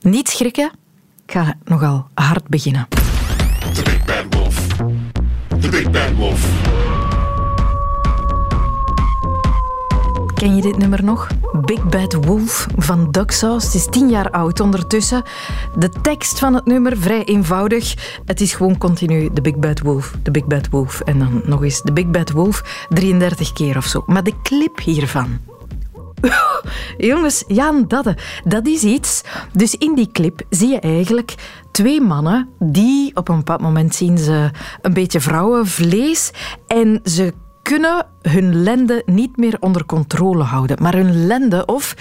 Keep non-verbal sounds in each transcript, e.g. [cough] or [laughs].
Niet schrikken, ik ga nogal hard beginnen. The Big Bad Wolf. The Big Bad Wolf. Ken je dit nummer nog? Big Bad Wolf van Duck Sauce. Het is tien jaar oud ondertussen. De tekst van het nummer vrij eenvoudig. Het is gewoon continu de Big Bad Wolf, de Big Bad Wolf en dan nog eens de Big Bad Wolf 33 keer of zo. Maar de clip hiervan. [laughs] Jongens, Jan dat is iets. Dus in die clip zie je eigenlijk twee mannen die op een bepaald moment zien ze een beetje vrouwenvlees en ze kunnen hun lende niet meer onder controle houden. Maar hun lende, of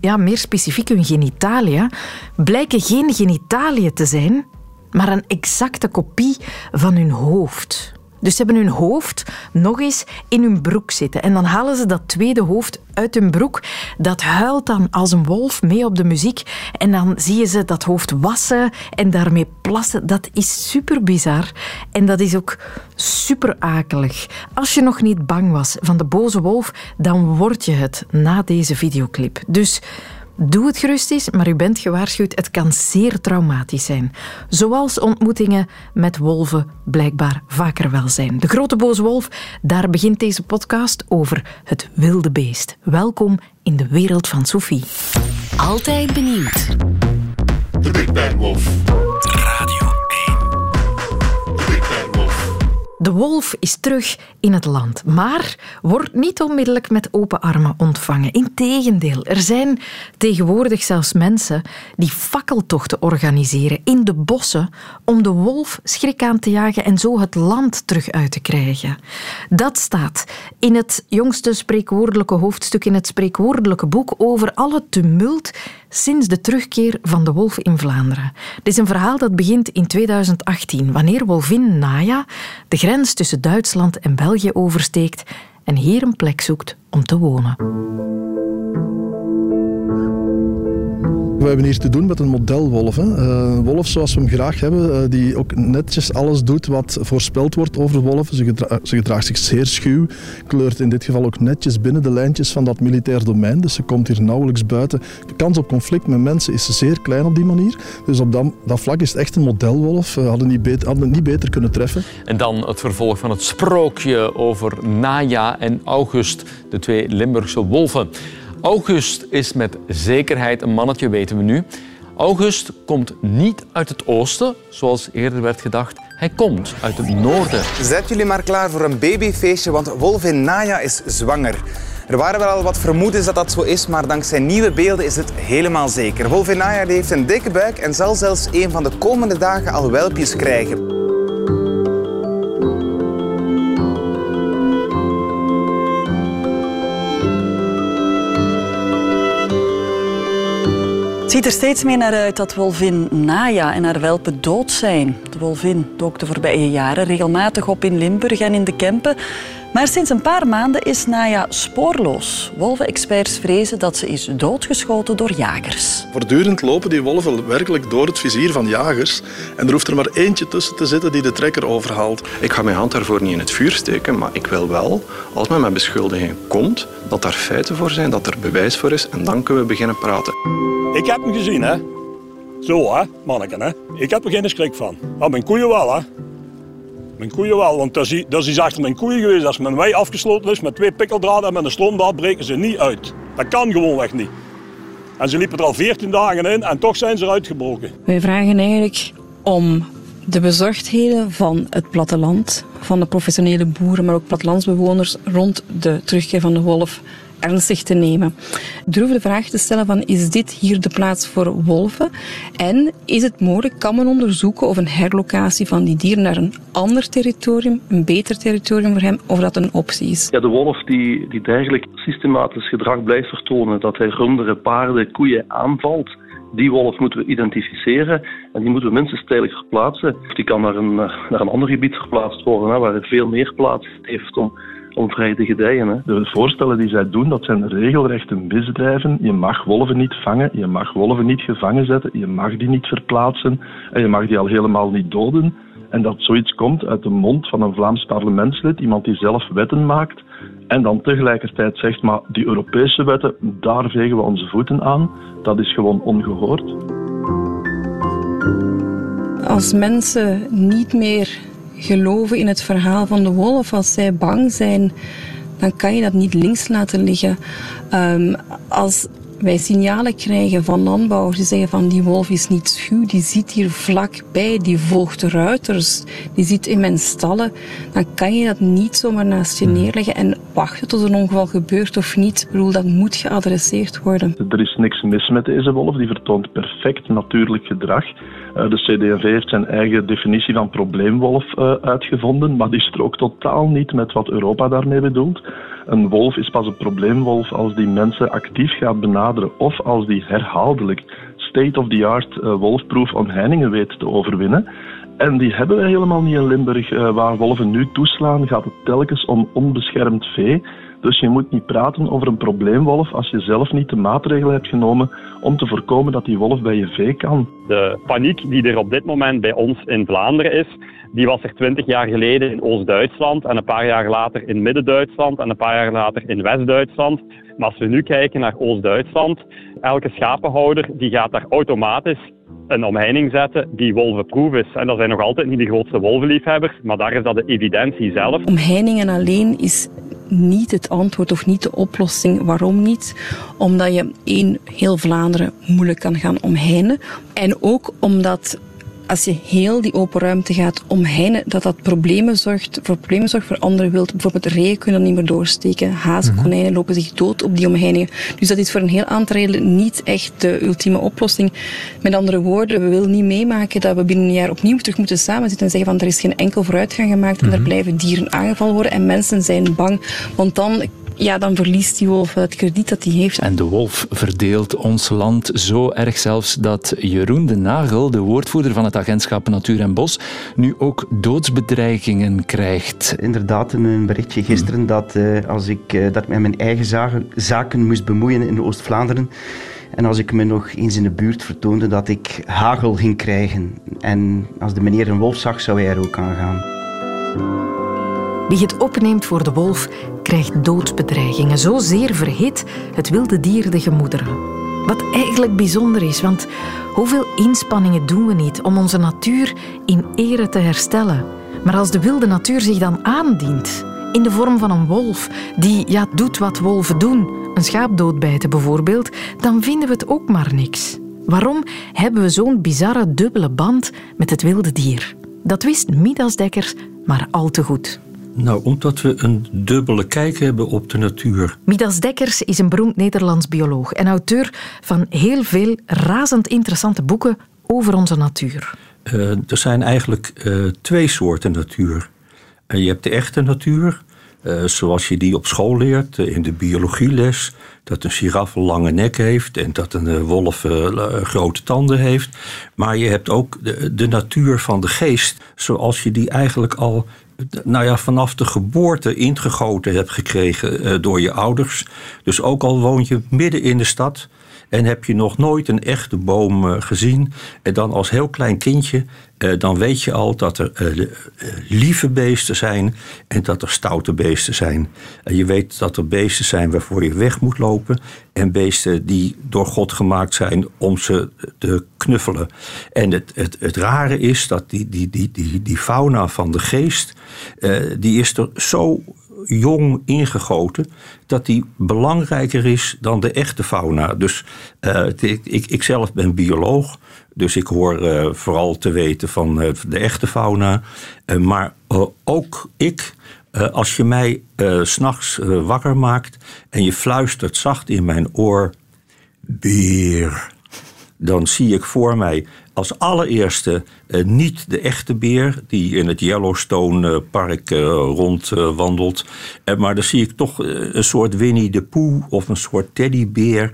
ja, meer specifiek hun genitalia, blijken geen genitalia te zijn, maar een exacte kopie van hun hoofd. Dus ze hebben hun hoofd nog eens in hun broek zitten. En dan halen ze dat tweede hoofd uit hun broek. Dat huilt dan als een wolf mee op de muziek. En dan zie je ze dat hoofd wassen en daarmee plassen. Dat is super bizar. En dat is ook super akelig. Als je nog niet bang was van de boze wolf, dan word je het na deze videoclip. Dus Doe het gerust eens, maar u bent gewaarschuwd, het kan zeer traumatisch zijn. Zoals ontmoetingen met wolven blijkbaar vaker wel zijn. De grote boze wolf, daar begint deze podcast over het wilde beest. Welkom in de wereld van Sophie. Altijd benieuwd. The Big Bad Wolf. De wolf is terug in het land, maar wordt niet onmiddellijk met open armen ontvangen. Integendeel, er zijn tegenwoordig zelfs mensen die fakkeltochten organiseren in de bossen om de wolf schrik aan te jagen en zo het land terug uit te krijgen. Dat staat in het jongste spreekwoordelijke hoofdstuk in het spreekwoordelijke boek over alle tumult sinds de terugkeer van de wolf in Vlaanderen. Het is een verhaal dat begint in 2018, wanneer wolvin Naya de grens tussen Duitsland en België oversteekt en hier een plek zoekt om te wonen. We hebben hier te doen met een modelwolf. Hè. Eh, Een wolf zoals we hem graag hebben, eh, die ook netjes alles doet wat voorspeld wordt over wolven. Ze, gedra- ze gedraagt zich zeer schuw, kleurt in dit geval ook netjes binnen de lijntjes van dat militair domein. Dus ze komt hier nauwelijks buiten. De kans op conflict met mensen is zeer klein op die manier. Dus op dat, dat vlak is het echt een modelwolf. We hadden niet beter, hadden het niet beter kunnen treffen. En dan het vervolg van het sprookje over Naja en August, de twee Limburgse wolven. August is met zekerheid een mannetje, weten we nu. August komt niet uit het oosten, zoals eerder werd gedacht. Hij komt uit het noorden. Zet jullie maar klaar voor een babyfeestje, want wolvin Naya is zwanger. Er waren wel al wat vermoedens dat dat zo is, maar dankzij nieuwe beelden is het helemaal zeker. Wolvin Naya heeft een dikke buik en zal zelfs een van de komende dagen al welpjes krijgen. Ziet er steeds meer naar uit dat wolvin Naya en haar welpen dood zijn. De wolvin dook de voorbije jaren regelmatig op in Limburg en in de Kempen. Maar sinds een paar maanden is Naya spoorloos. Wolvenexperts vrezen dat ze is doodgeschoten door jagers. Voortdurend lopen die wolven werkelijk door het vizier van jagers. En er hoeft er maar eentje tussen te zitten die de trekker overhaalt. Ik ga mijn hand daarvoor niet in het vuur steken, maar ik wil wel, als men met beschuldiging komt, dat daar feiten voor zijn, dat er bewijs voor is en dan kunnen we beginnen praten. Ik heb hem gezien, hè. Zo, hè, manneken, hè. Ik heb er geen schrik van. Maar mijn koeien wel, hè. Mijn koeien wel, want dat is, dat is achter mijn koeien geweest. Als mijn wei afgesloten is met twee pikkeldraden en met een stroomdraad breken ze niet uit. Dat kan gewoonweg niet. En ze liepen er al 14 dagen in en toch zijn ze eruit gebroken. Wij vragen eigenlijk om de bezorgdheden van het platteland, van de professionele boeren, maar ook plattelandsbewoners rond de terugkeer van de wolf ernstig te nemen. Durf de vraag te stellen van is dit hier de plaats voor wolven? En is het mogelijk, kan men onderzoeken of een herlocatie van die dieren naar een ander territorium, een beter territorium voor hem, of dat een optie is? Ja, de wolf die, die eigenlijk systematisch gedrag blijft vertonen, dat hij runderen, paarden, koeien aanvalt, die wolf moeten we identificeren en die moeten we minstens tijdelijk verplaatsen. Die kan naar een, eh, naar een ander gebied verplaatst worden, hè, waar hij veel meer plaats heeft om, te gedijen. De voorstellen die zij doen, dat zijn regelrechte misdrijven. Je mag wolven niet vangen, je mag wolven niet gevangen zetten, je mag die niet verplaatsen en je mag die al helemaal niet doden. En dat zoiets komt uit de mond van een Vlaams parlementslid, iemand die zelf wetten maakt, en dan tegelijkertijd zegt, maar die Europese wetten, daar vegen we onze voeten aan. Dat is gewoon ongehoord. Als mensen niet meer geloven in het verhaal van de wolf, als zij bang zijn, dan kan je dat niet links laten liggen. Um, als wij signalen krijgen van landbouwers die zeggen van die wolf is niet schuw, die zit hier vlakbij, die volgt ruiters, die zit in mijn stallen, dan kan je dat niet zomaar naast je hmm. neerleggen en wachten tot een ongeval gebeurt of niet. Ik bedoel, dat moet geadresseerd worden. Er is niks mis met deze wolf, die vertoont perfect natuurlijk gedrag. Eh, de CD&V heeft zijn eigen definitie van probleemwolf uh, uitgevonden, maar die strookt totaal niet met wat Europa daarmee bedoelt. Een wolf is pas een probleemwolf als die mensen actief gaat benaderen of als die herhaaldelijk state-of-the-art uh, wolfproof omheiningen weet te overwinnen. En die hebben wij helemaal niet in Limburg. waar wolven nu toeslaan, gaat het telkens om onbeschermd vee. Dus je moet niet praten over een probleemwolf als je zelf niet de maatregelen hebt genomen om te voorkomen dat die wolf bij je vee kan. De paniek die er op dit moment bij ons in Vlaanderen is, die was er twintig jaar geleden in Oost-Duitsland en een paar jaar later in Midden-Duitsland en een paar jaar later in West-Duitsland. Maar als we nu kijken naar Oost-Duitsland, elke schapenhouder die gaat daar automatisch een omheining zetten die wolvenproef is. En dat zijn nog altijd niet de grootste wolvenliefhebbers, maar daar is dat de evidentie zelf. Omheiningen alleen is niet het antwoord of niet de oplossing. Waarom niet? Omdat je in heel Vlaanderen moeilijk kan gaan omheinen. En ook omdat als je heel die open ruimte gaat omheinen, dat dat problemen zorgt, voor problemen zorgt voor andere wild. Bijvoorbeeld reeën kunnen niet meer doorsteken. Hazen, mhm. konijnen lopen zich dood op die omheiningen. Dus dat is voor een heel aantal redenen niet echt de ultieme oplossing. Met andere woorden, we willen niet meemaken dat we binnen een jaar opnieuw terug moeten samenzitten en zeggen van er is geen enkel vooruitgang gemaakt en er mhm. blijven dieren aangevallen worden en mensen zijn bang. Want dan ja, dan verliest die wolf het krediet dat hij heeft. En de wolf verdeelt ons land zo erg zelfs dat Jeroen de Nagel, de woordvoerder van het agentschap Natuur en Bos, nu ook doodsbedreigingen krijgt. Inderdaad, een berichtje gisteren dat uh, als ik uh, dat met mijn eigen zaken, zaken moest bemoeien in Oost-Vlaanderen, en als ik me nog eens in de buurt vertoonde dat ik hagel ging krijgen. En als de meneer een wolf zag, zou hij er ook aan gaan. Wie het opneemt voor de wolf, krijgt doodsbedreigingen. Zozeer verhit het wilde dier de gemoederen. Wat eigenlijk bijzonder is, want hoeveel inspanningen doen we niet om onze natuur in ere te herstellen? Maar als de wilde natuur zich dan aandient, in de vorm van een wolf, die ja, doet wat wolven doen, een schaap doodbijten bijvoorbeeld, dan vinden we het ook maar niks. Waarom hebben we zo'n bizarre dubbele band met het wilde dier? Dat wist Midas Dekkers maar al te goed. Nou, omdat we een dubbele kijk hebben op de natuur. Midas Dekkers is een beroemd Nederlands bioloog en auteur van heel veel razend interessante boeken over onze natuur. Uh, er zijn eigenlijk uh, twee soorten natuur. Uh, je hebt de echte natuur, zoals je die op school leert, in de biologieles. Dat een giraf een lange nek heeft en dat een wolf grote tanden heeft. Maar je hebt ook de, de natuur van de geest, zoals je die eigenlijk al nou ja, vanaf de geboorte ingegoten hebt gekregen uh, door je ouders. Dus ook al woon je midden in de stad en heb je nog nooit een echte boom uh, gezien. En dan als heel klein kindje eh, dan weet je al dat er eh, eh, lieve beesten zijn en dat er stoute beesten zijn. je weet dat er beesten zijn waarvoor je weg moet lopen en beesten die door God gemaakt zijn om ze te knuffelen. En het, het, het rare is dat die, die, die, die, die fauna van de geest, die is er zo jong ingegoten dat die belangrijker is dan de echte fauna. Dus ik, ik, ik zelf ben bioloog. Dus ik hoor uh, vooral te weten van uh, de echte fauna. Uh, maar ook ik, als je mij s'nachts wakker maakt en je fluistert zacht in mijn oor: beer. Dan zie ik voor mij als allereerste niet de echte beer die in het Yellowstone Park rondwandelt. maar dan zie ik toch een soort Winnie de Pooh of een soort teddybeer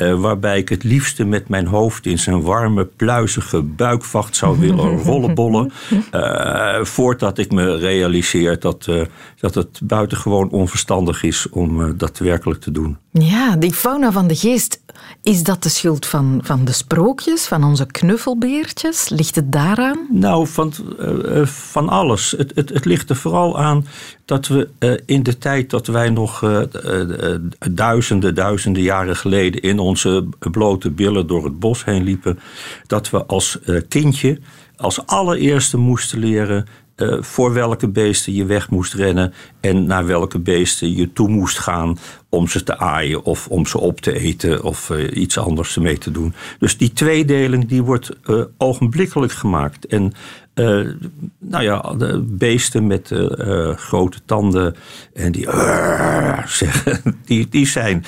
uh, waarbij ik het liefste met mijn hoofd in zijn warme, pluizige buikvacht zou willen [laughs] rollenbollen. Uh, voordat ik me realiseer dat, uh, dat het buitengewoon onverstandig is om dat werkelijk te doen. Ja, die fauna van de geest, is dat de schuld van, van de sprookjes, van onze knuffelbeertjes? Ligt het daaraan? Nou, van, van alles. Het, het, het ligt er vooral aan dat we in de tijd dat wij nog duizenden, duizenden jaren geleden in onze blote billen door het bos heen liepen, dat we als kindje als allereerste moesten leren eh, voor welke beesten je weg moest rennen en naar welke beesten je toe moest gaan om ze te aaien of om ze op te eten of eh, iets anders mee te doen. Dus die tweedeling die wordt ogenblikkelijk gemaakt. En nou ja, de beesten met grote tanden en die [laughs] zeggen, die, die, zijn,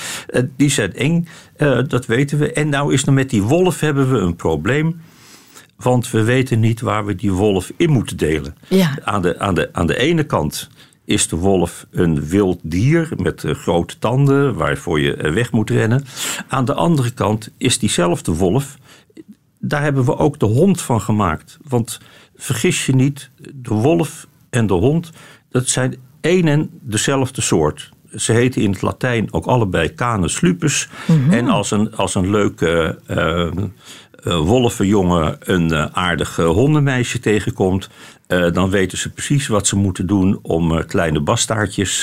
die zijn eng, dat weten we. En nou is er met die wolf hebben we een probleem. Want we weten niet waar we die wolf in moeten delen. Ja. Aan, de, aan, de, aan de ene kant is de wolf een wild dier met grote tanden waarvoor je weg moet rennen. Aan de andere kant is diezelfde wolf, daar hebben we ook de hond van gemaakt. Want vergis je niet, de wolf en de hond, dat zijn één en dezelfde soort. Ze heten in het Latijn ook allebei Canis lupus. Mhm. En als een, als een leuke uh, uh, wolvenjongen een uh, aardig hondenmeisje tegenkomt, uh, dan weten ze precies wat ze moeten doen om kleine bastaardjes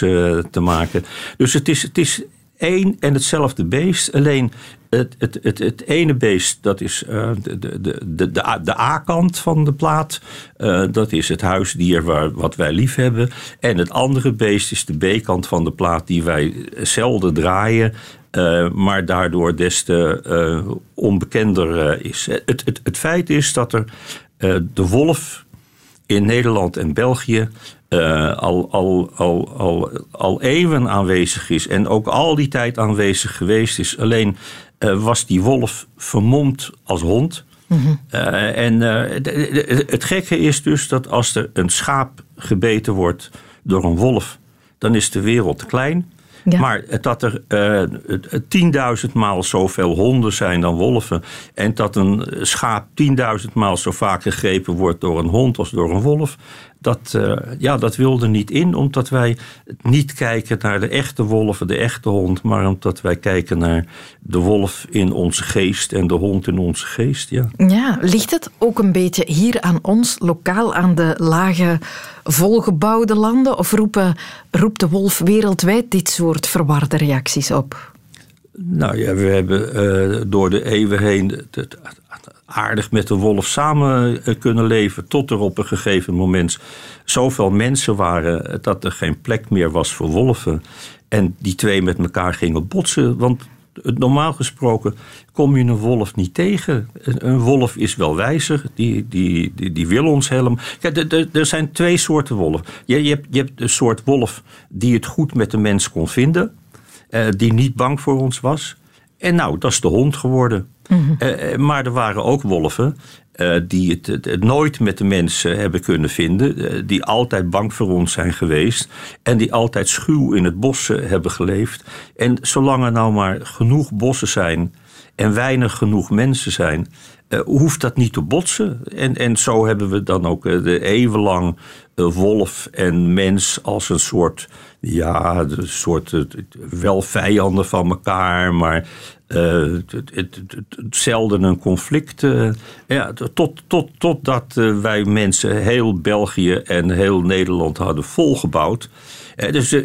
te maken. Dus het is, het is één en hetzelfde beest. Alleen het, het, het, het ene beest, dat is de, de, de, de, de A-kant van de plaat. dat is het huisdier waar, wat wij lief hebben. En het andere beest is de B-kant van de plaat die wij zelden draaien. Uh, maar daardoor des te uh, onbekender uh, is. Het, het, het, feit is dat er de wolf in Nederland en België al, al, al, al, al eeuwen aanwezig is. En ook al die tijd aanwezig geweest is. Alleen was die wolf vermomd als hond. Mm -hmm. en het gekke is dus dat als er een schaap gebeten wordt door een wolf, dan is de wereld te klein. Ja. Maar dat er tienduizend uh, maal zoveel honden zijn dan wolven. En dat een schaap tienduizend maal zo vaak gegrepen wordt door een hond als door een wolf. Dat, uh, ja, dat wilde niet in, omdat wij niet kijken naar de echte wolven, de echte hond. Maar omdat wij kijken naar de wolf in onze geest en de hond in onze geest. Ja, ja ligt het ook een beetje hier aan ons, lokaal aan de lage volgebouwde landen? Of roepen, roept de wolf wereldwijd dit soort verwarde reacties op? Nou ja, we hebben uh, door de eeuwen heen het, aardig met de wolf samen kunnen leven. Tot er op een gegeven moment zoveel mensen waren dat er geen plek meer was voor wolven. En die twee met elkaar gingen botsen. Want normaal gesproken kom je een wolf niet tegen. Een wolf is wel wijzer, die, die, die, wil ons helemaal. Kijk, er zijn twee soorten wolven. Je, je, hebt, je hebt een soort wolf die het goed met de mens kon vinden, eh, die niet bang voor ons was. En nou, dat is de hond geworden. Mm-hmm. Uh, maar er waren ook wolven uh, die het, het, het, nooit met de mensen hebben kunnen vinden. Uh, die altijd bang voor ons zijn geweest. En die altijd schuw in het bos hebben geleefd. En zolang er nou maar genoeg bossen zijn en weinig genoeg mensen zijn, uh, hoeft dat niet te botsen. En, en zo hebben we dan ook uh, de eeuwenlang uh, wolf en mens als een soort, ja, een soort wel vijanden van elkaar, maar het, het, het, zelden een conflict. ja, tot, tot, totdat wij mensen heel België en heel Nederland hadden volgebouwd. dus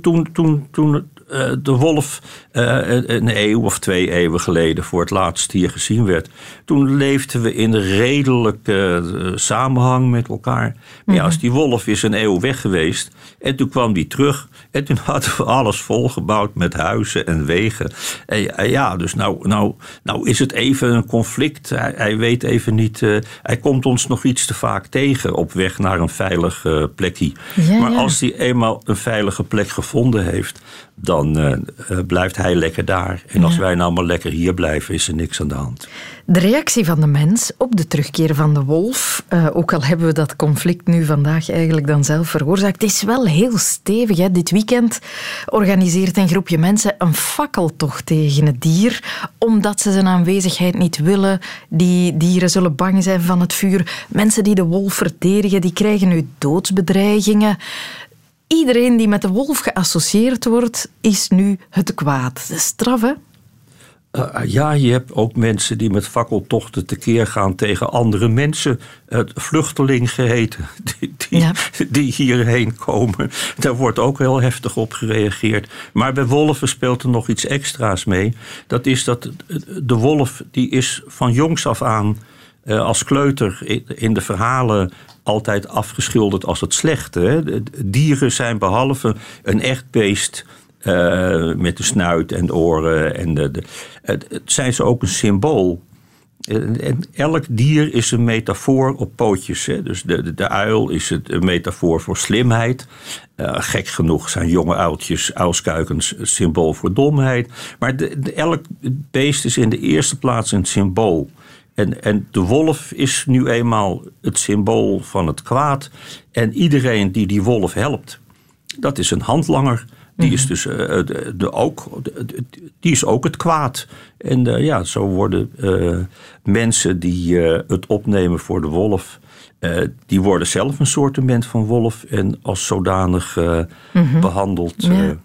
toen, toen, toen uh, de wolf uh, een eeuw of twee eeuwen geleden voor het laatst hier gezien werd. Toen leefden we in redelijke samenhang met elkaar. Maar mm-hmm. ja, als die wolf is een eeuw weg geweest en toen kwam die terug en toen [laughs] hadden we alles volgebouwd met huizen en wegen. En ja, dus nou, nou, nou is het even een conflict. Hij, hij weet even niet, hij komt ons nog iets te vaak tegen op weg naar een veilig plekje. Ja, maar ja. als hij eenmaal een veilige plek gevonden heeft, dan uh, blijft hij lekker daar. En als wij nou maar lekker hier blijven, is er niks aan de hand. De reactie van de mens op de terugkeer van de wolf, eh, ook al hebben we dat conflict nu vandaag eigenlijk dan zelf veroorzaakt, is wel heel stevig. Hè? Dit weekend organiseert een groepje mensen een fakkeltocht tegen het dier, omdat ze zijn aanwezigheid niet willen. Die dieren zullen bang zijn van het vuur. Mensen die de wolf verdedigen, die krijgen nu doodsbedreigingen. Iedereen die met de wolf geassocieerd wordt, is nu het kwaad. Is straf, hè? Uh, ja, je hebt ook mensen die met fakkeltochten tekeer gaan tegen andere mensen. Het vluchteling geheten, [laughs] die, die, die, hierheen komen. Daar wordt ook heel heftig op gereageerd. Maar bij wolven speelt er nog iets extra's mee. Dat is dat de wolf die is van jongs af aan eh, als kleuter in, in de verhalen altijd afgeschilderd als het slechte. Hè. Dieren zijn behalve een echt beest eh, met de snuit en oren. En de, de, het, zijn ze ook een symbool. En en elk dier is een metafoor op pootjes. Hè. Dus de, de, de uil is het een metafoor voor slimheid. Eh, gek genoeg zijn jonge uiltjes, uilskuikens, symbool voor domheid. Maar de- elk beest is in de eerste plaats een symbool. En, en de wolf is nu eenmaal het symbool van het kwaad. En iedereen die die wolf helpt, dat is een handlanger. Die is dus eh, de, de ook, de- die is ook het kwaad. En eh, ja, zo worden eh, mensen die eh, het opnemen voor de wolf, eh, die worden zelf een soortement van wolf en als zodanig eh, Mhm. behandeld. Ja.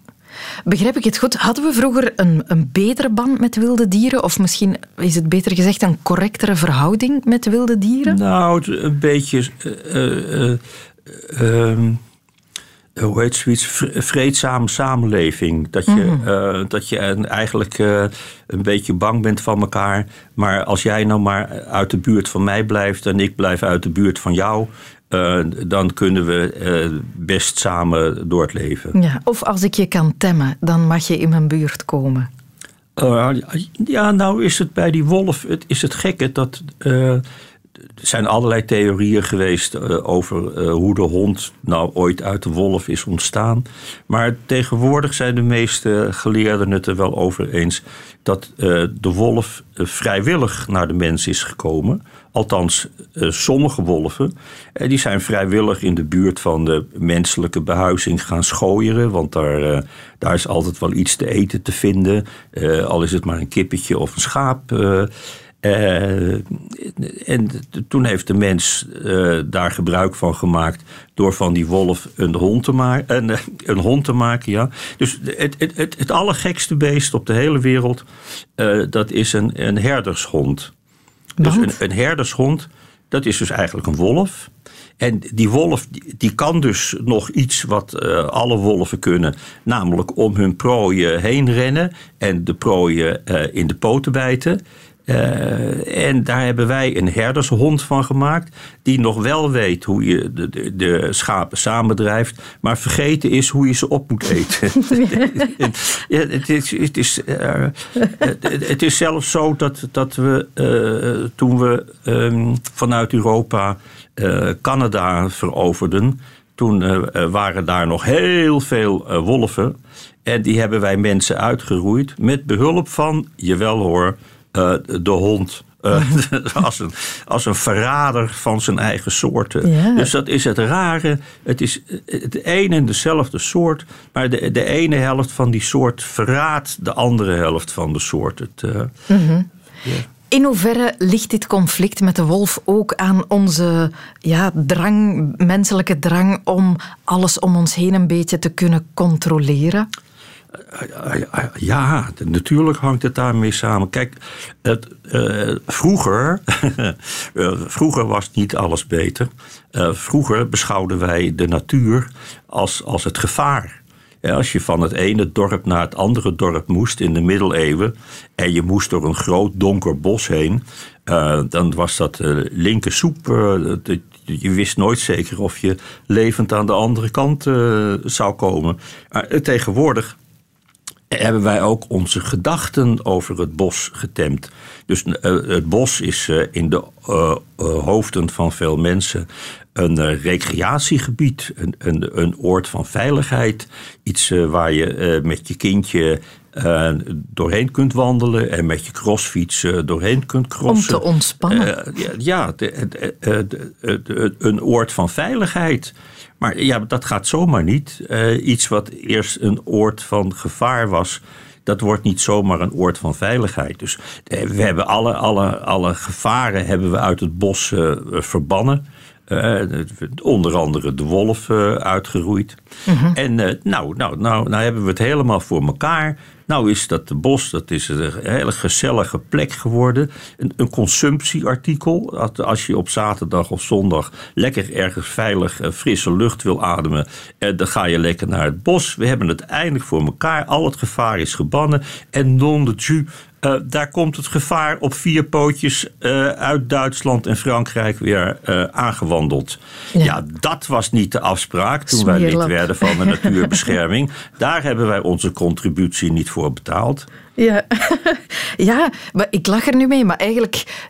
Begrijp ik het goed? Hadden we vroeger een, een betere band met wilde dieren? Of misschien is het beter gezegd een correctere verhouding met wilde dieren? Nou, een beetje. eh, eh, eh, ehm, hoe heet zoiets? Vreedzame samenleving. Dat je, Mhm. dat je eigenlijk een beetje bang bent van elkaar. Maar als jij nou maar uit de buurt van mij blijft en ik blijf uit de buurt van jou. Eh, dan kunnen we eh, best samen door het leven. Ja, of als ik je kan temmen, dan mag je in mijn buurt komen. Uh, ja, nou is het bij die wolf, het, is het gekke dat. eh, er zijn allerlei theorieën geweest eh, over eh, hoe de hond nou ooit uit de wolf is ontstaan. Maar tegenwoordig zijn de meeste geleerden het er wel over eens dat eh, de wolf eh, vrijwillig naar de mens is gekomen. Althans, eh, sommige wolven eh, die zijn vrijwillig in de buurt van de menselijke behuizing gaan schooieren. Want daar, eh, daar is altijd wel iets te eten te vinden. al is het maar een kippetje of een schaap. Eh, en toen heeft de mens daar gebruik van gemaakt door van die wolf een hond te, ma- een, hond te maken. Ja. Dus het, het, het, allergekste beest op de hele wereld, dat is een, een herdershond. Dus een, een herdershond, dat is dus eigenlijk een wolf. En die wolf die, kan dus nog iets wat eh, alle wolven kunnen. Namelijk om hun prooi eh, heen rennen en de prooi eh, in de poten bijten. Eh, en daar hebben wij een herdershond van gemaakt. Die nog wel weet hoe je de, de, de schapen samendrijft. Maar vergeten is hoe je ze op moet eten. [laughs] [laughs] ja, het, is, het, is, eh, het, het is zelfs zo dat, dat we eh, toen we ehm, vanuit Europa Canada veroverden. Toen waren daar nog heel veel wolven. En die hebben wij mensen uitgeroeid met behulp van, jawel hoor, eh, de hond. Eh, [laughs] als, een, als een verrader van zijn eigen soorten. Ja. Dus dat is het rare. Het is het een en dezelfde soort. Maar de, de ene helft van die soort verraadt de andere helft van de soort. Het, eh, Mhm. In hoeverre ligt dit conflict met de wolf ook aan onze ja, drang, menselijke drang om alles om ons heen een beetje te kunnen controleren? Ja, natuurlijk hangt het daarmee samen. Kijk, het, eh, vroeger, [laughs] eh, vroeger was niet alles beter. Eh, vroeger beschouwden wij de natuur als, als het gevaar. Als je van het ene dorp naar het andere dorp moest in de middeleeuwen... en je moest door een groot donker bos heen... eh, dan was dat eh, linker soep. eh, je wist nooit zeker of je levend aan de andere kant eh, zou komen. Eh, tegenwoordig hebben wij ook onze gedachten over het bos getemd. Dus eh, het bos is eh, in de eh, hoofden van veel mensen een recreatiegebied, een, een, een oord van veiligheid. Iets waar je met je kindje doorheen kunt wandelen en met je crossfiets doorheen kunt crossen. Om te ontspannen. Ja, ja de- de- de- de- de- een oord van veiligheid. Maar ja, dat gaat zomaar niet. Eh, iets wat eerst een oord van gevaar was, dat wordt niet zomaar een oord van veiligheid. Dus eh, we hebben alle, alle, alle gevaren hebben we uit het bos eh, verbannen. Eh, onder andere de wolf eh, uitgeroeid. En eh, nou, nou, nou, nou hebben we het helemaal voor elkaar. Nou is dat de bos, dat is een hele gezellige plek geworden. Een, een consumptieartikel. Als je op zaterdag of zondag lekker ergens veilig frisse lucht wil ademen, dan ga je lekker naar het bos. We hebben het eindelijk voor elkaar. Al het gevaar is gebannen. En non de jus Uh, daar komt het gevaar op vier pootjes uh, uit Duitsland en Frankrijk weer uh, aangewandeld. Ja. ja. dat was niet de afspraak toen wij lid werden van de [laughs] natuurbescherming. daar hebben wij onze contributie niet voor betaald. Ja, [laughs] ja maar ik lach er nu mee, maar eigenlijk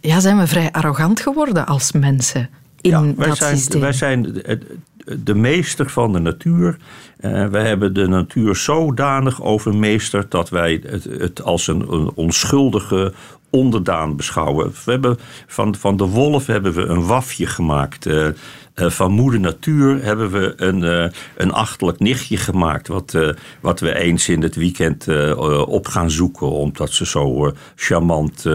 ja, zijn we vrij arrogant geworden als mensen in ja, wij dat zijn, systeem. Wij zijn de meester van de natuur. Uh, wij hebben de natuur zodanig overmeesterd dat wij het, het als een, een, onschuldige onderdaan beschouwen. We hebben van, van de wolf hebben we een wafje gemaakt. Uh, van moeder natuur hebben we een, uh, een achterlijk nichtje gemaakt. Wat, uh, wat we eens in het weekend op gaan zoeken. Omdat ze zo charmant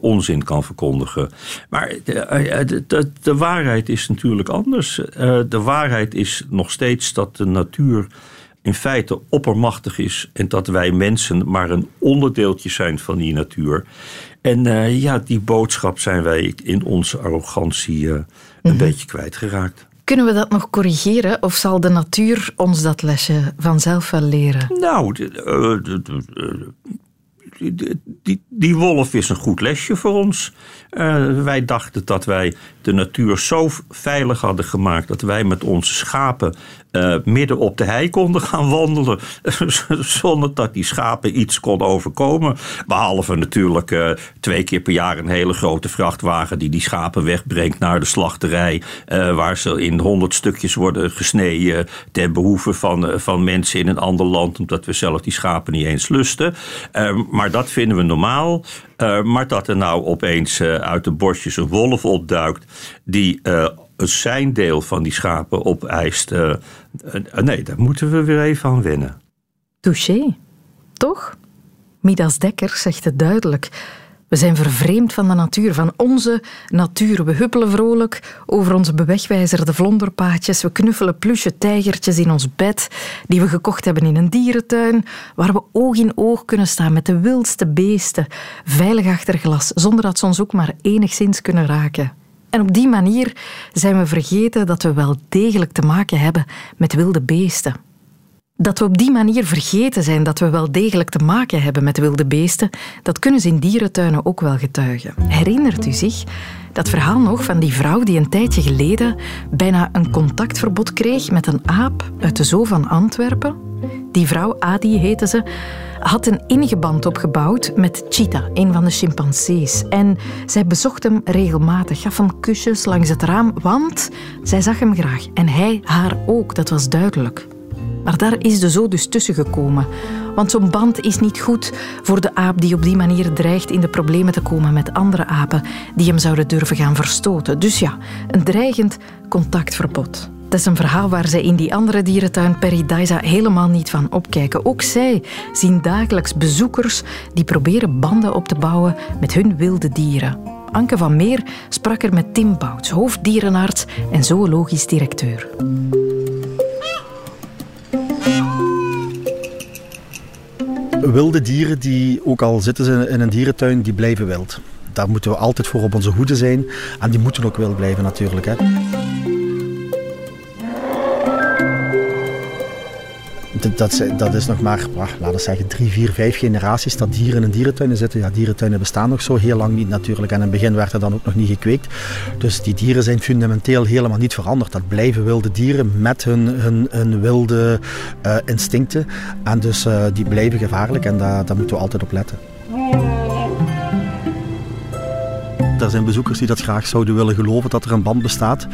onzin kan verkondigen. Maar de, de, de, waarheid is natuurlijk anders. de waarheid is nog steeds dat de natuur in feite oppermachtig is en dat wij mensen maar een onderdeeltje zijn van die natuur. En uh, ja, die boodschap zijn wij in onze arrogantie uh, een mm -hmm. beetje kwijtgeraakt. Kunnen we dat nog corrigeren of zal de natuur ons dat lesje vanzelf wel leren? Nou, die, die, die, wolf is een goed lesje voor ons. Uh, wij dachten dat wij de natuur zo veilig hadden gemaakt dat wij met onze schapen uh, midden op de hei konden gaan wandelen. [laughs] zonder dat die schapen iets kon overkomen. Behalve natuurlijk uh, twee keer per jaar een hele grote vrachtwagen die die schapen wegbrengt naar de slachterij. waar ze in honderd stukjes worden gesneden ten behoeve van, van mensen in een ander land. Omdat we zelf die schapen niet eens lusten. maar dat vinden we normaal. Uh, maar dat er nou opeens uh, uit de bosjes een wolf opduikt die uh, zijn deel van die schapen opeist. nee, daar moeten we weer even aan wennen. Touché, toch? Midas Dekker zegt het duidelijk. We zijn vervreemd van de natuur, van onze natuur. We huppelen vrolijk over onze bewegwijzer, de vlonderpaadjes. We knuffelen plusje tijgertjes in ons bed, die we gekocht hebben in een dierentuin, waar we oog in oog kunnen staan met de wildste beesten, veilig achter glas, zonder dat ze ons ook maar enigszins kunnen raken. En op die manier zijn we vergeten dat we wel degelijk te maken hebben met wilde beesten. Dat we op die manier vergeten zijn dat we wel degelijk te maken hebben met wilde beesten, dat kunnen ze in dierentuinen ook wel getuigen. Herinnert u zich dat verhaal nog van die vrouw die een tijdje geleden bijna een contactverbod kreeg met een aap uit de zoo van Antwerpen? Die vrouw, Adi heette ze, had een ingeband opgebouwd met Cheetah, een van de chimpansees. En zij bezocht hem regelmatig, gaf hem kusjes langs het raam, want zij zag hem graag. En hij haar ook, dat was duidelijk. Maar daar is de zo dus tussen gekomen. Want zo'n band is niet goed voor de aap die op die manier dreigt in de problemen te komen met andere apen die hem zouden durven gaan verstoten. Dus ja, een dreigend contactverbod. Dat is een verhaal waar zij in die andere dierentuin Peridaisa helemaal niet van opkijken. Ook zij zien dagelijks bezoekers die proberen banden op te bouwen met hun wilde dieren. Anke van Meer sprak er met Tim Bouts, hoofddierenarts en zoologisch directeur. Wilde dieren die, ook al zitten ze in een dierentuin, die blijven wild. Daar moeten we altijd voor op onze hoede zijn. En die moeten ook wild blijven natuurlijk. Hè. Dat, dat, is nog maar, laten we zeggen, drie, vier, vijf generaties dat dieren in dierentuinen zitten. Ja, dierentuinen bestaan nog zo heel lang niet natuurlijk. En in het begin werd er dan ook nog niet gekweekt. Dus die dieren zijn fundamenteel helemaal niet veranderd. Dat blijven wilde dieren met hun, hun, wilde uh, instincten. En dus uh, die blijven gevaarlijk en daar, daar moeten we altijd op letten. Er zijn bezoekers die dat graag zouden willen geloven dat er een band bestaat.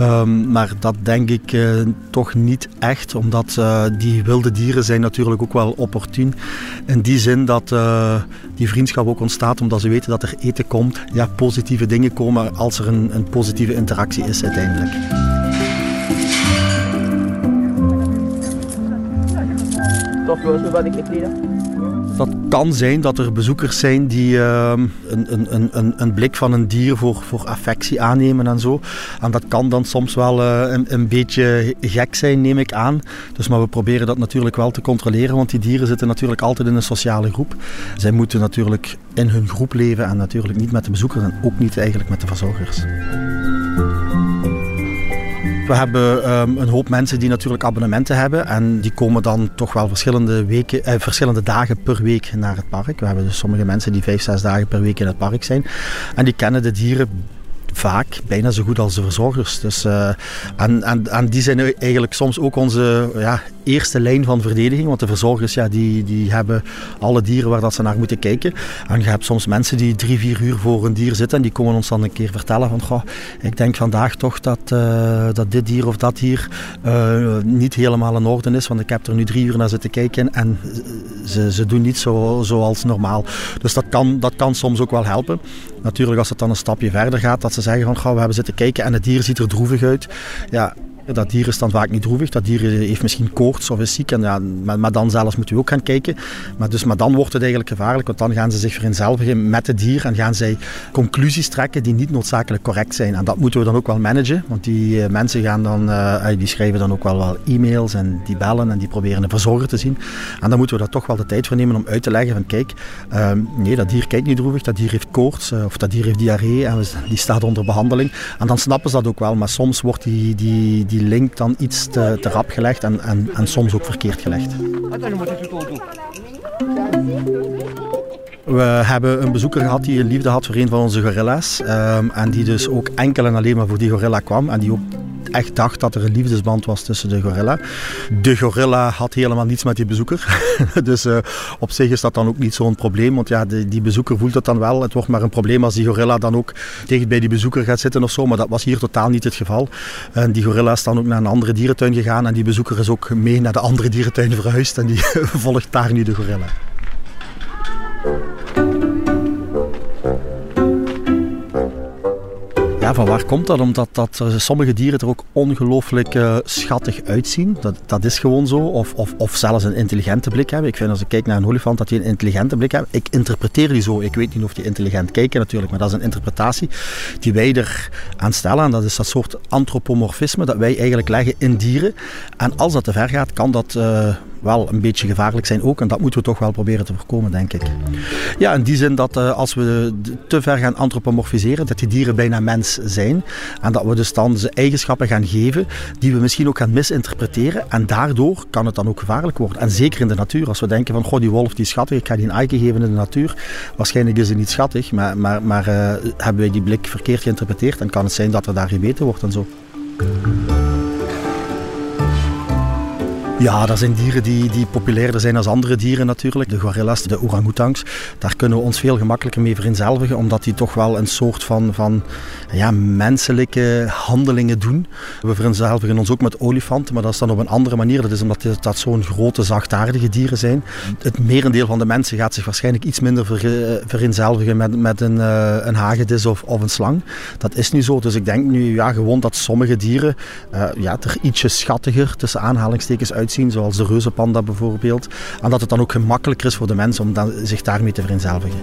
Um, maar dat denk ik uh, toch niet echt, omdat uh, die wilde dieren zijn natuurlijk ook wel opportun. In die zin dat uh, die vriendschap ook ontstaat omdat ze weten dat er eten komt. Ja, positieve dingen komen als er een, een positieve interactie is uiteindelijk. Toch, wat ik niet dat kan zijn dat er bezoekers zijn die uh, een, een, een, een blik van een dier voor, voor affectie aannemen en zo. En dat kan dan soms wel uh, een, een beetje gek zijn, neem ik aan. Dus, maar we proberen dat natuurlijk wel te controleren, want die dieren zitten natuurlijk altijd in een sociale groep. Zij moeten natuurlijk in hun groep leven en natuurlijk niet met de bezoekers en ook niet eigenlijk met de verzorgers. We hebben um, een hoop mensen die natuurlijk abonnementen hebben en die komen dan toch wel verschillende, weken, eh, verschillende dagen per week naar het park. We hebben dus sommige mensen die vijf, zes dagen per week in het park zijn en die kennen de dieren vaak bijna zo goed als de verzorgers. Dus, uh, en, en, en die zijn eigenlijk soms ook onze ja, eerste lijn van verdediging. Want de verzorgers ja, die, die hebben alle dieren waar dat ze naar moeten kijken. En je hebt soms mensen die drie, vier uur voor een dier zitten. En die komen ons dan een keer vertellen van... Goh, ik denk vandaag toch dat, uh, dat dit dier of dat dier uh, niet helemaal in orde is. Want ik heb er nu drie uur naar zitten kijken. En ze, ze doen niet zo, zoals normaal. Dus dat kan, dat kan soms ook wel helpen. Natuurlijk als het dan een stapje verder gaat. Dat ze zeggen van... We hebben zitten kijken en het dier ziet er droevig uit. Ja, dat dier is dan vaak niet droevig. Dat dier heeft misschien koorts of is ziek. En ja, maar, dan zelfs moet u ook gaan kijken. Maar, dus, maar dan wordt het eigenlijk gevaarlijk. Want dan gaan ze zich vereenzelvigen met het dier. En gaan zij conclusies trekken die niet noodzakelijk correct zijn. En dat moeten we dan ook wel managen. Want die uh, mensen gaan dan, uh, die schrijven dan ook wel, wel e-mails. En die bellen en die proberen een verzorger te zien. En dan moeten we daar toch wel de tijd voor nemen om uit te leggen van kijk, uh, nee dat dier kijkt niet droevig. Dat dier heeft koorts. Eh, of dat dier heeft diarree. En die staat onder behandeling. En dan snappen ze dat ook wel. Maar soms wordt die, die die link dan iets te, te rap gelegd en, en, en soms ook verkeerd gelegd. We hebben een bezoeker gehad die een liefde had voor een van onze gorilla's. Um, en die dus ook enkel en alleen maar voor die gorilla kwam. En die ook echt dacht dat er een liefdesband was tussen de gorilla. De gorilla had helemaal niets met die bezoeker. [laughs] dus uh, op zich is dat dan ook niet zo'n probleem. Want ja, de, die bezoeker voelt het dan wel. Het wordt maar een probleem als die gorilla dan ook dicht bij die bezoeker gaat zitten of zo. Maar dat was hier totaal niet het geval. En die gorilla is dan ook naar een andere dierentuin gegaan. En die bezoeker is ook mee naar de andere dierentuin verhuisd. En die [laughs] volgt daar nu de gorilla. Ja, van waar komt dat? Omdat dat, uh, sommige dieren er ook ongelooflijk uh, schattig uitzien. Dat, dat is gewoon zo. Of, of, of zelfs een intelligente blik hebben. Ik vind als ik kijk naar een olifant dat die een intelligente blik hebben. Ik interpreteer die zo. Ik weet niet of die intelligent kijken natuurlijk, maar dat is een interpretatie die wij er aan stellen. En dat is dat soort antropomorfisme dat wij eigenlijk leggen in dieren. En als dat te ver gaat, kan dat... Uh, wel een beetje gevaarlijk zijn ook. En dat moeten we toch wel proberen te voorkomen, denk ik. Ja, in die zin dat uh, als we te ver gaan antropomorfiseren, dat die dieren bijna mens zijn. En dat we dus dan ze eigenschappen gaan geven die we misschien ook gaan misinterpreteren. En daardoor kan het dan ook gevaarlijk worden. En zeker in de natuur. Als we denken van, goh, die wolf die is schattig, ik ga die een eiken geven in de natuur. Waarschijnlijk is ze niet schattig, maar, maar, maar uh, hebben wij die blik verkeerd geïnterpreteerd. En kan het zijn dat er daar gebeten wordt en zo. Ja, dat zijn dieren die, die populairder zijn als andere dieren natuurlijk. De gorilla's, de orangutangs, daar kunnen we ons veel gemakkelijker mee vereenzelvigen, omdat die toch wel een soort van, van ja, menselijke handelingen doen. We vereenzelvigen ons ook met olifanten, maar dat is dan op een andere manier. Dat is omdat dat zo'n grote, zachtaardige dieren zijn. Het merendeel van de mensen gaat zich waarschijnlijk iets minder ver, met, met een, uh, een hagedis of, of een slang. Dat is nu zo. Dus ik denk nu ja, gewoon dat sommige dieren uh, ja, er ietsje schattiger tussen aanhalingstekens uitzien zien, zoals de reuzenpanda bijvoorbeeld. En dat het dan ook gemakkelijker is voor de mensen om dan, zich daarmee te vereenzelvigen.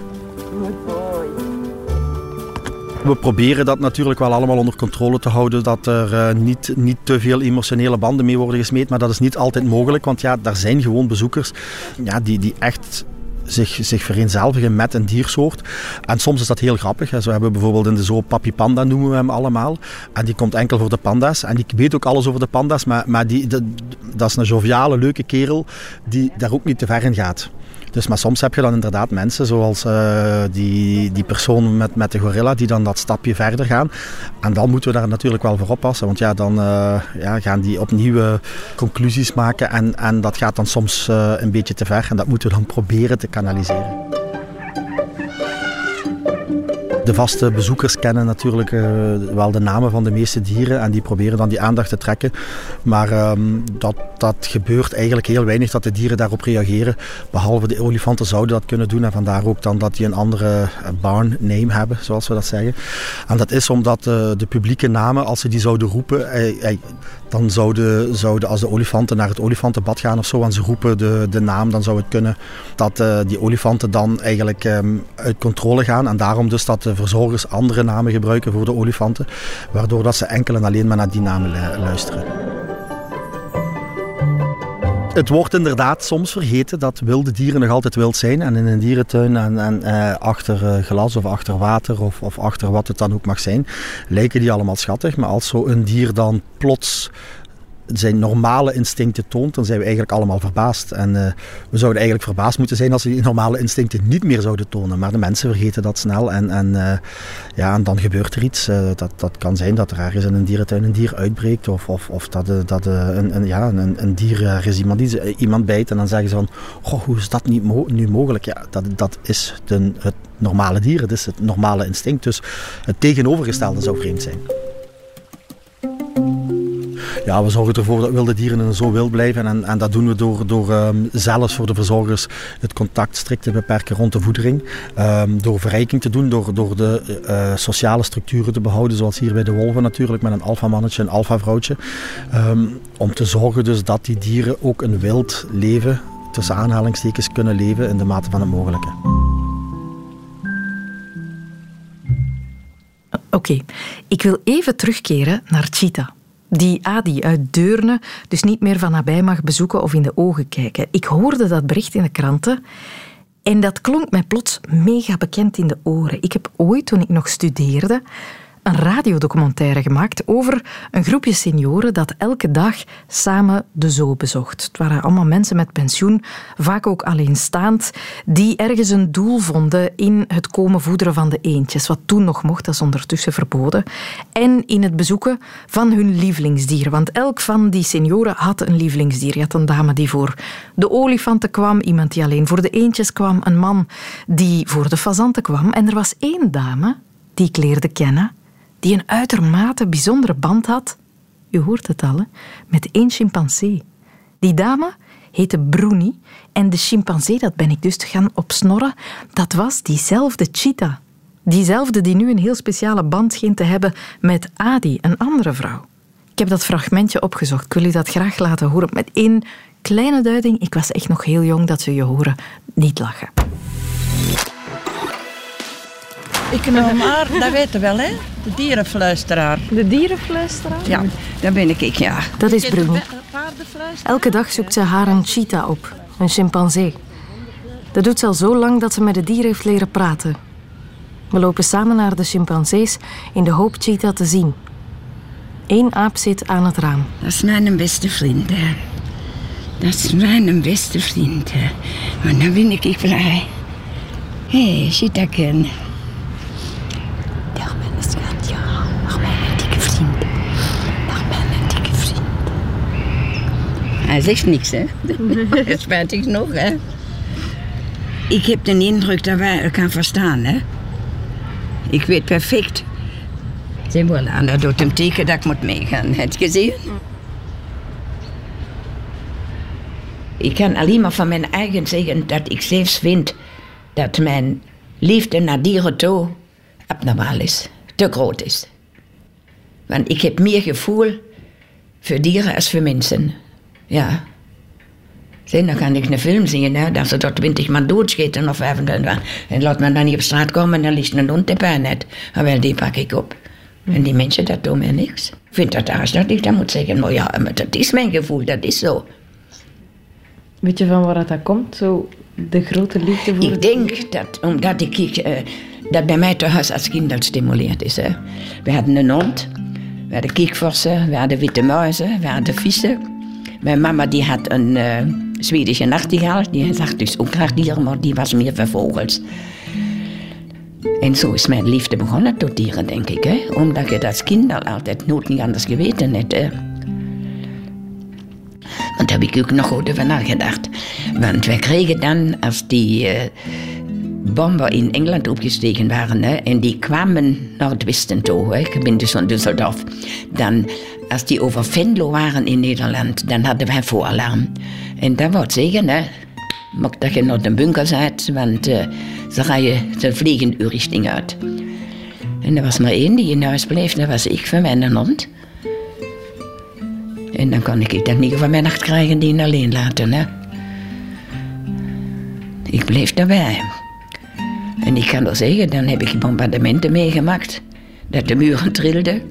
We proberen dat natuurlijk wel allemaal onder controle te houden, dat er uh, niet, niet te veel emotionele banden mee worden gesmeed, maar dat is niet altijd mogelijk, want ja, daar zijn gewoon bezoekers ja, die, die echt zich, zich vereenzelvigen met een diersoort. En soms is dat heel grappig. Zo hebben we bijvoorbeeld in de zoo Papi Panda noemen we hem allemaal. En die komt enkel voor de panda's. En die weet ook alles over de panda's, maar, maar die, dat is een joviale, leuke kerel die daar ook niet te ver in gaat. Dus, maar soms heb je dan inderdaad mensen zoals uh, die, die persoon met, met de gorilla die dan dat stapje verder gaan. En dan moeten we daar natuurlijk wel voor oppassen. Want ja, dan uh, ja, gaan die opnieuw conclusies maken. En, en dat gaat dan soms een beetje te ver. En dat moeten we dan proberen te kanaliseren. De vaste bezoekers kennen natuurlijk uh, wel de namen van de meeste dieren en die proberen dan die aandacht te trekken. Maar um, dat, dat gebeurt eigenlijk heel weinig dat de dieren daarop reageren. Behalve de olifanten zouden dat kunnen doen en vandaar ook dan dat die een andere barn name hebben, zoals we dat zeggen. En dat is omdat uh, de publieke namen, als ze die zouden roepen, eh, eh, dan zouden, zouden als de olifanten naar het olifantenbad gaan of zo en ze roepen de, de naam, dan zou het kunnen dat uh, die olifanten dan eigenlijk um, uit controle gaan. En daarom dus dat de verzorgers andere namen gebruiken voor de olifanten, waardoor dat ze enkel en alleen maar naar die namen luisteren. Het wordt inderdaad soms vergeten dat wilde dieren nog altijd wild zijn. En in een dierentuin en, en eh, achter eh, glas of achter water of, of achter wat het dan ook mag zijn, lijken die allemaal schattig. Maar als zo'n dier dan plots zijn normale instincten toont, dan zijn we eigenlijk allemaal verbaasd. En uh, we zouden eigenlijk verbaasd moeten zijn als ze die normale instincten niet meer zouden tonen. Maar de mensen vergeten dat snel en, en, uh, ja, en dan gebeurt er iets. Uh, dat, dat kan zijn dat er ergens in een dierentuin een dier uitbreekt of, of, of dat, dat een, een, ja, een, een dier, er is iemand iemand bijt en dan zeggen ze van, goh, hoe is dat niet nu mogelijk? Ja, dat, dat is het normale dier, het is het normale instinct. Dus het tegenovergestelde zou vreemd zijn ja, we zorgen ervoor dat wilde dieren zo wild blijven. En, en dat doen we door, door um, zelfs voor de verzorgers het contact strikt te beperken rond de voedering. Um, door verrijking te doen, door, door de uh, sociale structuren te behouden. Zoals hier bij de wolven natuurlijk, met een alfamannetje en een alfavrouwtje. Um, om te zorgen dus dat die dieren ook een wild leven, tussen aanhalingstekens, kunnen leven in de mate van het mogelijke. Oké, ik wil even terugkeren naar Cheetah die Adi uit Deurne dus niet meer van nabij mag bezoeken of in de ogen kijken. Ik hoorde dat bericht in de kranten en dat klonk mij plots mega bekend in de oren. Ik heb ooit, toen ik nog studeerde, een radiodocumentaire gemaakt over een groepje senioren dat elke dag samen de zoo bezocht. Het waren allemaal mensen met pensioen, vaak ook alleenstaand, die ergens een doel vonden in het komen voederen van de eendjes, wat toen nog mocht, dat is ondertussen verboden, en in het bezoeken van hun lievelingsdier. Want elk van die senioren had een lievelingsdier. Je had een dame die voor de olifanten kwam, iemand die alleen voor de eendjes kwam, een man die voor de fazanten kwam. En er was één dame die ik leerde kennen die een uitermate bijzondere band had, u hoort het al, hè, met één chimpansee. Die dame heette Bruni en de chimpansee, dat ben ik dus gaan opsnorren, dat was diezelfde cheetah. Diezelfde die nu een heel speciale band scheen te hebben met Adi, een andere vrouw. Ik heb dat fragmentje opgezocht. Ik wil u dat graag laten horen. Met één kleine duiding. Ik was echt nog heel jong dat ze je horen. Niet lachen. Ik noem maar, dat weten wel, hè? De dierenfluisteraar. De dierenfluisteraar? Ja, dat ben ik, ik ja. Dat is Bruno. Elke dag zoekt ze haar een cheetah op, een chimpansee. Dat doet ze al zo lang dat ze met de dier heeft leren praten. We lopen samen naar de chimpansees in de hoop cheetah te zien. Eén aap zit aan het raam. Dat is mijn beste vriend, hè. Dat is mijn beste vriend, hè. Maar dan ben ik blij. Hé, hey, cheetahken. Hij zegt niks, hè? [laughs] Dat spijt ik nog, hè? Ik heb de indruk dat wij elkaar verstaan, hè? Ik weet perfect. Zie voilà, dat doet hem teken dat ik moet meegaan. Heb je gezien? Ik kan alleen maar van mijn eigen zeggen dat ik zelfs vind dat mijn liefde naar dieren toe abnormaal is, te groot is. Want ik heb meer gevoel voor dieren als voor mensen. Ja. Zie, dan kan ik een film zien, hè, dat ze er twintig man doodschieten of 25 En laat me dan niet op straat komen en dan ligt een hond erbij net. En wel, die pak ik op. En die mensen, dat doen mij niks. Ik vind dat als dat ik moet zeggen, nou ja, maar dat is mijn gevoel, dat is zo. Weet je van waar dat komt, zo de grote liefde voor Ik denk dat, omdat ik, ik uh, dat bij mij thuis als kind al stimuleerd is. Hè. We hadden een hond, we hadden kiekvorsen, we hadden witte muizen, we hadden vissen. Mijn mama die had een uh, Zwedische nachtegaal. Die zag dus ook graag die was meer van vogels. En zo is mijn liefde begonnen tot dieren, denk ik. Hè? Omdat je als kind al altijd nooit niet anders geweten hebt. Hè? Want daar heb ik ook nog goed over nagedacht. Want wij kregen dan, als die uh, bomben in Engeland opgestegen waren... Hè, en die kwamen naar het westen toe, hè, ik dus van Düsseldorf... dan als die over Venlo waren in Nederland, dan hadden wij voeralarm. En dat wil zeggen, hè, mag dat je naar de bunker zit, want uh, ze, rijden, ze vliegen uw richting uit. En er was maar één die in huis bleef, dat was ik van mijn hond. En dan kon ik dat niet van mijn nacht krijgen die alleen laten. Hè. Ik bleef daarbij. En ik kan wel zeggen, dan heb ik bombardementen meegemaakt. Dat de muren trilden.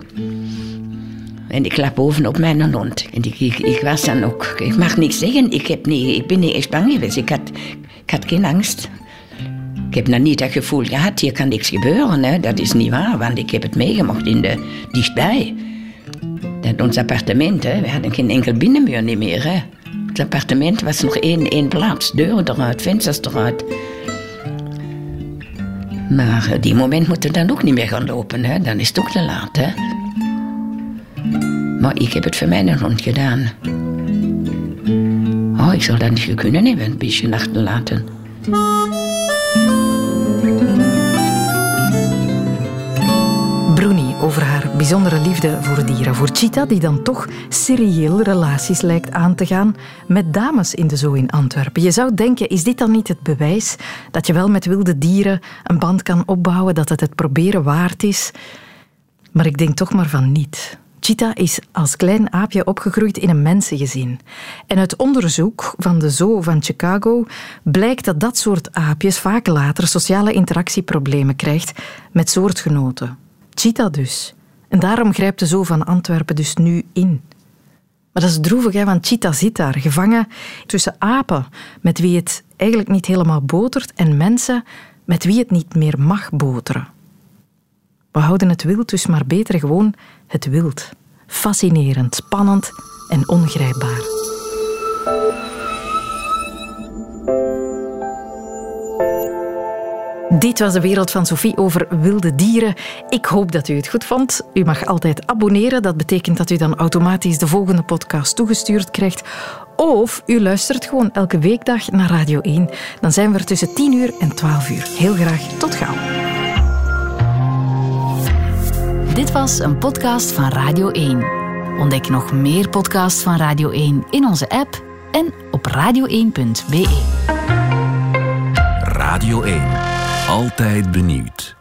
En ik lag bovenop mijn hond. En ik, ik, ik was dan ook... Ik mag niks zeggen. Ik, heb niet, ik ben niet echt bang geweest. Ik had, had geen angst. Ik heb nou niet dat gevoel gehad, hier kan niks gebeuren. Hè. Dat is niet waar, want ik heb het meegemaakt in de, dichtbij. Dat ons appartement, hè. we hadden geen enkel binnenmuur niet meer. Hè. Het appartement was nog één, één plaats. Deuren eruit, vensters eruit. Maar die moment moet er dan ook niet meer gaan lopen. Hè. Dan is het ook te laat. Hè. Maar ik heb het voor mijn hond gedaan. Oh, ik zou dat niet kunnen hebben, een beetje achterlaten. Bruni over haar bijzondere liefde voor dieren. Voor Chita, die dan toch serieel relaties lijkt aan te gaan met dames in de zoo in Antwerpen. Je zou denken, is dit dan niet het bewijs dat je wel met wilde dieren een band kan opbouwen, dat het het proberen waard is? Maar ik denk toch maar van niet. Cheetah is als klein aapje opgegroeid in een mensengezin. En uit onderzoek van de Zoo van Chicago blijkt dat dat soort aapjes vaak later sociale interactieproblemen krijgt met soortgenoten. Cheetah dus. En daarom grijpt de Zoo van Antwerpen dus nu in. Maar dat is droevig, hè, want Cheetah zit daar, gevangen tussen apen, met wie het eigenlijk niet helemaal botert, en mensen met wie het niet meer mag boteren. We houden het wild dus maar beter gewoon het wild. Fascinerend, spannend en ongrijpbaar. Dit was de wereld van Sophie over wilde dieren. Ik hoop dat u het goed vond. U mag altijd abonneren. Dat betekent dat u dan automatisch de volgende podcast toegestuurd krijgt. Of u luistert gewoon elke weekdag naar Radio 1. Dan zijn we er tussen 10 uur en 12 uur. Heel graag tot gauw. Dit was een podcast van Radio 1. Ontdek nog meer podcasts van Radio 1 in onze app en op radio1.be. Radio 1. Altijd benieuwd.